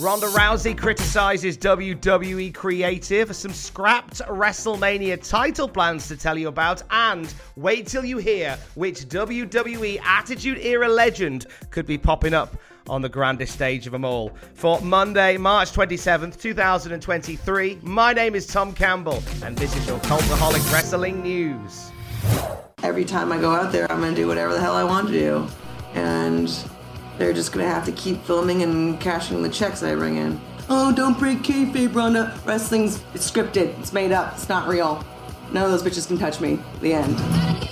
Ronda Rousey criticizes WWE Creative, for some scrapped WrestleMania title plans to tell you about, and wait till you hear which WWE Attitude Era legend could be popping up on the grandest stage of them all. For Monday, March 27th, 2023, my name is Tom Campbell, and this is your Cultaholic Wrestling News. Every time I go out there, I'm going to do whatever the hell I want to do. And they're just gonna have to keep filming and cashing the checks I bring in. Oh, don't break kayfabe, Ronda. Wrestling's it's scripted. It's made up. It's not real. None of those bitches can touch me. The end.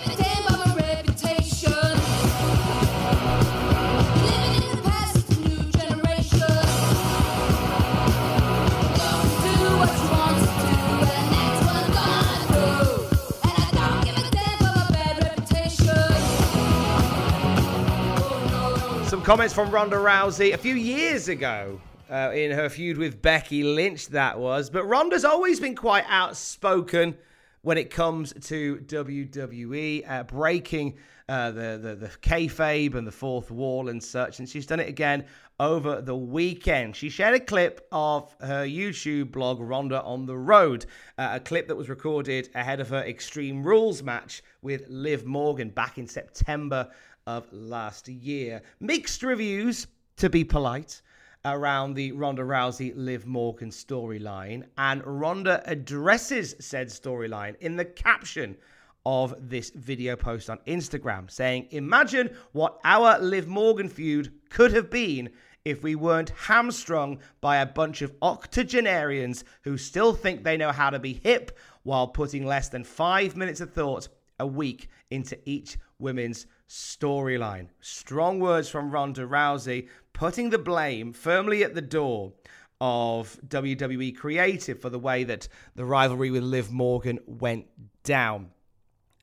Comments from Ronda Rousey a few years ago uh, in her feud with Becky Lynch, that was. But Ronda's always been quite outspoken when it comes to WWE, uh, breaking uh, the, the, the kayfabe and the fourth wall and such. And she's done it again over the weekend. She shared a clip of her YouTube blog, Ronda on the Road, uh, a clip that was recorded ahead of her Extreme Rules match with Liv Morgan back in September of last year. Mixed reviews, to be polite, around the Ronda Rousey Liv Morgan storyline, and Ronda addresses said storyline in the caption of this video post on Instagram, saying, Imagine what our Liv Morgan feud could have been if we weren't hamstrung by a bunch of octogenarians who still think they know how to be hip while putting less than five minutes of thought a week into each women's storyline. Strong words from Ronda Rousey, putting the blame firmly at the door of WWE Creative for the way that the rivalry with Liv Morgan went down.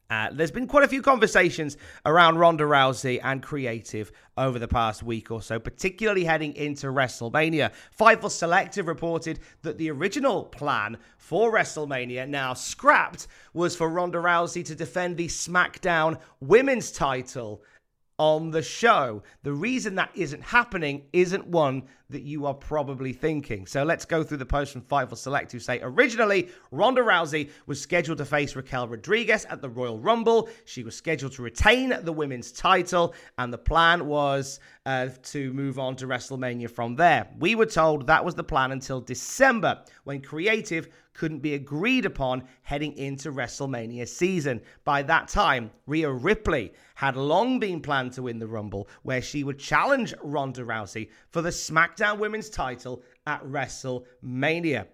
Uh, there's been quite a few conversations around Ronda Rousey and creative over the past week or so, particularly heading into WrestleMania. Fightful Selective reported that the original plan for WrestleMania, now scrapped, was for Ronda Rousey to defend the SmackDown Women's title on the show. The reason that isn't happening isn't one that you are probably thinking. So let's go through the post from Fightful Select who say originally Ronda Rousey was scheduled to face Raquel Rodriguez at the Royal Rumble. She was scheduled to retain the women's title, and the plan was uh, to move on to WrestleMania from there. We were told that was the plan until December when creative couldn't be agreed upon heading into WrestleMania season. By that time, Rhea Ripley had long been planned to win the Rumble, where she would challenge Ronda Rousey for the SmackDown Women's title at WrestleMania.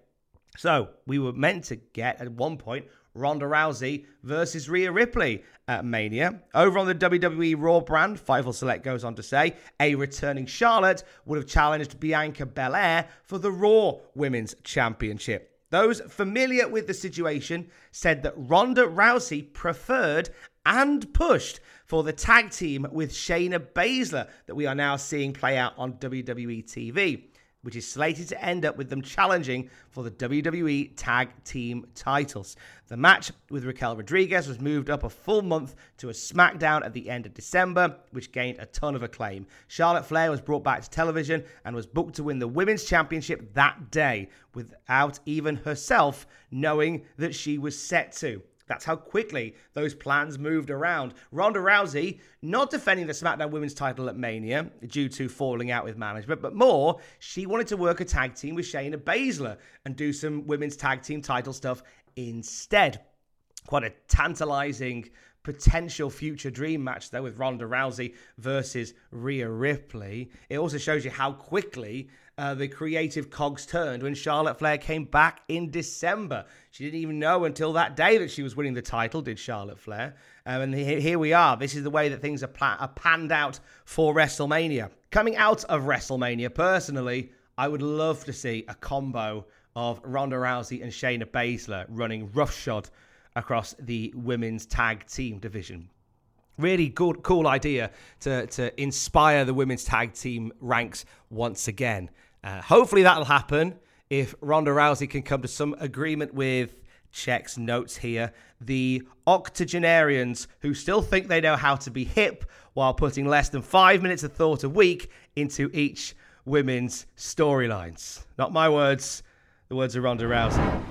So we were meant to get at one point Ronda Rousey versus Rhea Ripley at Mania. Over on the WWE Raw brand, Fightful Select goes on to say a returning Charlotte would have challenged Bianca Belair for the Raw Women's Championship. Those familiar with the situation said that Ronda Rousey preferred and pushed for the tag team with Shayna Baszler that we are now seeing play out on WWE TV which is slated to end up with them challenging for the WWE Tag Team titles. The match with Raquel Rodriguez was moved up a full month to a SmackDown at the end of December, which gained a ton of acclaim. Charlotte Flair was brought back to television and was booked to win the Women's Championship that day without even herself knowing that she was set to. That's how quickly those plans moved around. Ronda Rousey not defending the SmackDown Women's title at Mania due to falling out with management, but more, she wanted to work a tag team with Shayna Baszler and do some women's tag team title stuff instead. Quite a tantalizing potential future dream match there with Ronda Rousey versus Rhea Ripley. It also shows you how quickly uh, the creative cogs turned when Charlotte Flair came back in December. She didn't even know until that day that she was winning the title, did Charlotte Flair. Um, and here we are. This is the way that things are, pla- are panned out for WrestleMania. Coming out of WrestleMania, personally, I would love to see a combo of Ronda Rousey and Shayna Baszler running roughshod across the women's tag team division. Really good, cool idea to, to inspire the women's tag team ranks once again. Uh, hopefully that'll happen if Ronda Rousey can come to some agreement with checks notes here the octogenarians who still think they know how to be hip while putting less than five minutes of thought a week into each women's storylines. Not my words, the words of Ronda Rousey.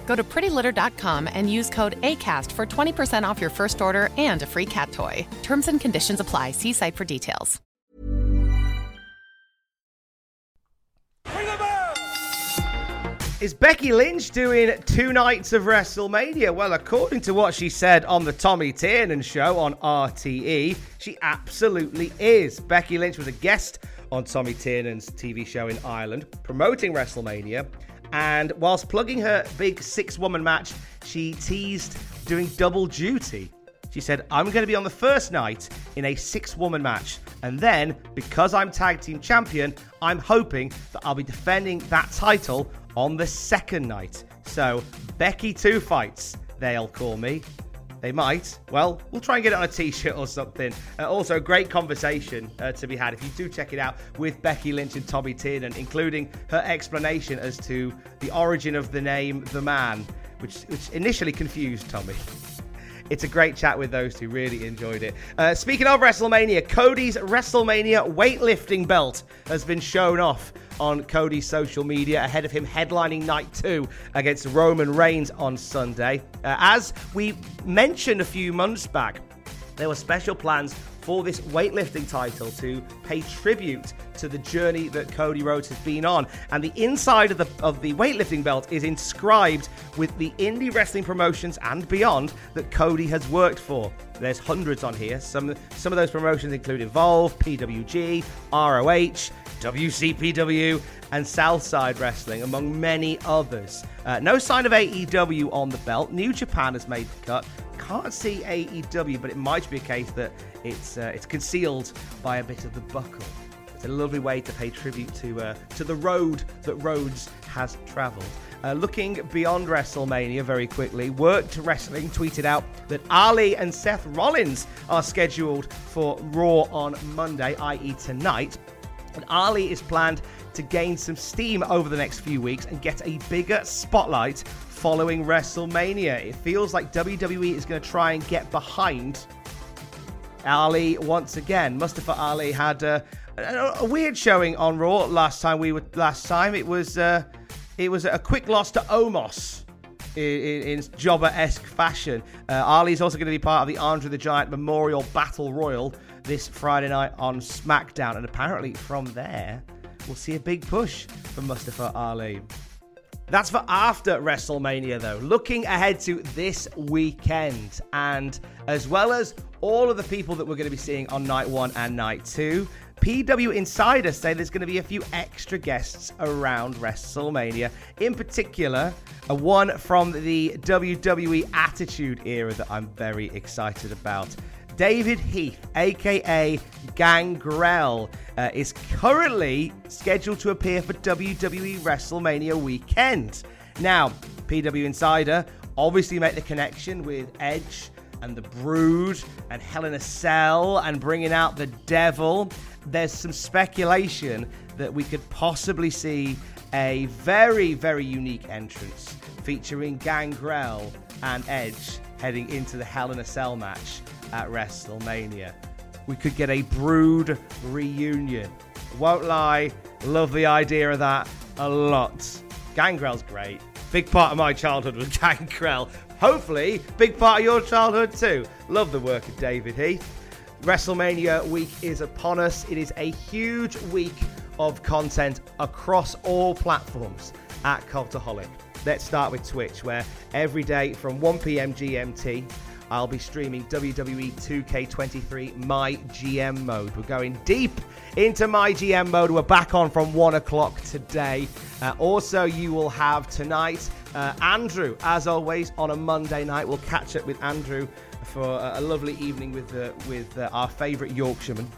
Go to prettylitter.com and use code ACAST for 20% off your first order and a free cat toy. Terms and conditions apply. See site for details. Is Becky Lynch doing two nights of WrestleMania? Well, according to what she said on the Tommy Tiernan show on RTE, she absolutely is. Becky Lynch was a guest on Tommy Tiernan's TV show in Ireland, promoting WrestleMania. And whilst plugging her big six woman match, she teased doing double duty. She said, I'm going to be on the first night in a six woman match. And then, because I'm tag team champion, I'm hoping that I'll be defending that title on the second night. So, Becky Two Fights, they'll call me. They might. Well, we'll try and get it on a t-shirt or something. Uh, also, great conversation uh, to be had if you do check it out with Becky Lynch and Tommy Tiernan, including her explanation as to the origin of the name The Man, which, which initially confused Tommy. It's a great chat with those two. Really enjoyed it. Uh, speaking of WrestleMania, Cody's WrestleMania weightlifting belt has been shown off on Cody's social media ahead of him headlining night two against Roman Reigns on Sunday. Uh, as we mentioned a few months back, there were special plans for this weightlifting title to pay tribute to the journey that Cody Rhodes has been on. And the inside of the of the weightlifting belt is inscribed with the indie wrestling promotions and beyond that Cody has worked for. There's hundreds on here. Some some of those promotions include Evolve, PWG, ROH, WCPW, and Southside Wrestling, among many others. Uh, no sign of AEW on the belt. New Japan has made the cut. Can't see AEW, but it might be a case that it's uh, it's concealed by a bit of the buckle. It's a lovely way to pay tribute to uh, to the road that Rhodes has travelled. Uh, looking beyond WrestleMania very quickly, Worked Wrestling tweeted out that Ali and Seth Rollins are scheduled for Raw on Monday, i.e., tonight. And Ali is planned to gain some steam over the next few weeks and get a bigger spotlight following WrestleMania. It feels like WWE is going to try and get behind Ali once again. Mustafa Ali had a, a, a weird showing on Raw last time we were last time. It was uh, it was a quick loss to Omos in, in jobber-esque fashion. Uh, Ali is also going to be part of the Andre the Giant Memorial Battle Royal this Friday night on SmackDown, and apparently from there we'll see a big push for Mustafa Ali. That's for after WrestleMania, though. Looking ahead to this weekend, and as well as all of the people that we're going to be seeing on night one and night two, PW Insider say there's going to be a few extra guests around WrestleMania. In particular, a one from the WWE Attitude era that I'm very excited about. David Heath, aka Gangrel, uh, is currently scheduled to appear for WWE WrestleMania weekend. Now, PW Insider obviously make the connection with Edge and the Brood and Hell in a Cell and bringing out the Devil. There's some speculation that we could possibly see a very, very unique entrance featuring Gangrel and Edge heading into the Hell in a Cell match at WrestleMania. We could get a Brood reunion. Won't lie, love the idea of that a lot. Gangrel's great. Big part of my childhood was Gangrel. Hopefully, big part of your childhood too. Love the work of David Heath. WrestleMania week is upon us. It is a huge week of content across all platforms at Cultaholic. Let's start with Twitch, where every day from 1 p.m. GMT, I'll be streaming WWE 2K23 My GM mode. We're going deep into My GM mode. We're back on from one o'clock today. Uh, also, you will have tonight uh, Andrew, as always, on a Monday night. We'll catch up with Andrew for a, lovely evening with uh, with uh, our favourite Yorkshireman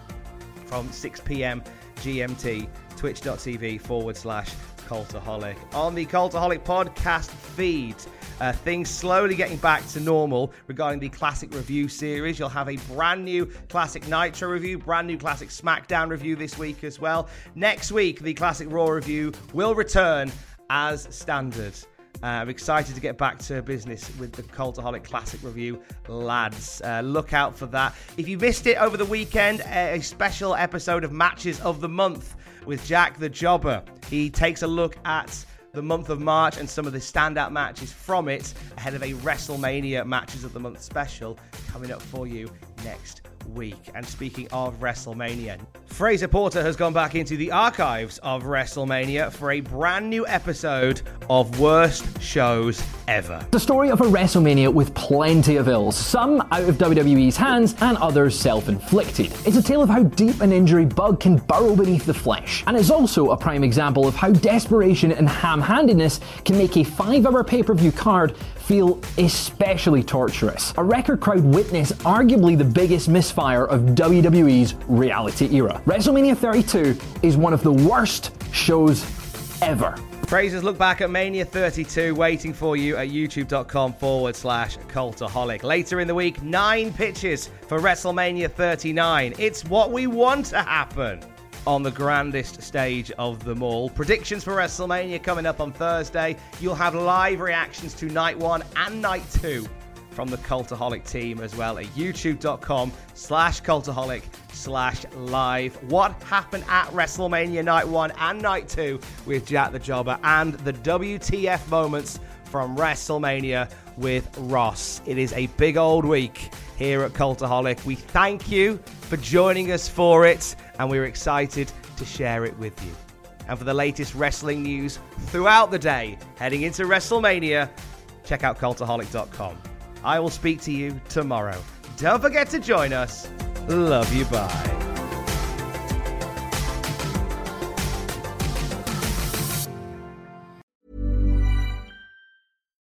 from 6 p.m. GMT, twitch.tv forward slash Cultaholic. On the Cultaholic podcast feed, uh, things slowly getting back to normal regarding the classic review series. You'll have a brand new classic Nitro review, brand new classic SmackDown review this week as well. Next week, the classic Raw review will return as standard. Uh, I'm excited to get back to business with the Cultaholic Classic Review, lads. Uh, look out for that. If you missed it over the weekend, a special episode of Matches of the Month with Jack the Jobber. He takes a look at the month of March and some of the standout matches from it ahead of a WrestleMania Matches of the Month special coming up for you next week. And speaking of WrestleMania, Fraser Porter has gone back into the archives of WrestleMania for a brand new episode of Worst Shows Ever. The story of a WrestleMania with plenty of ills, some out of WWE's hands and others self inflicted. It's a tale of how deep an injury bug can burrow beneath the flesh, and it's also a prime example of how desperation and ham handedness can make a five hour pay per view card feel especially torturous. A record crowd witnessed arguably the biggest misfire of WWE's reality era. WrestleMania 32 is one of the worst shows ever. Fraser's look back at Mania 32 waiting for you at youtube.com forward slash cultaholic. Later in the week, nine pitches for WrestleMania 39. It's what we want to happen on the grandest stage of them all. Predictions for WrestleMania coming up on Thursday. You'll have live reactions to night one and night two from the Cultaholic team as well at youtube.com slash cultaholic slash live. What happened at WrestleMania night one and night two with Jack the Jobber and the WTF moments from WrestleMania with Ross. It is a big old week here at Cultaholic. We thank you for joining us for it, and we're excited to share it with you. And for the latest wrestling news throughout the day, heading into WrestleMania, check out cultaholic.com. I will speak to you tomorrow. Don't forget to join us. Love you. Bye.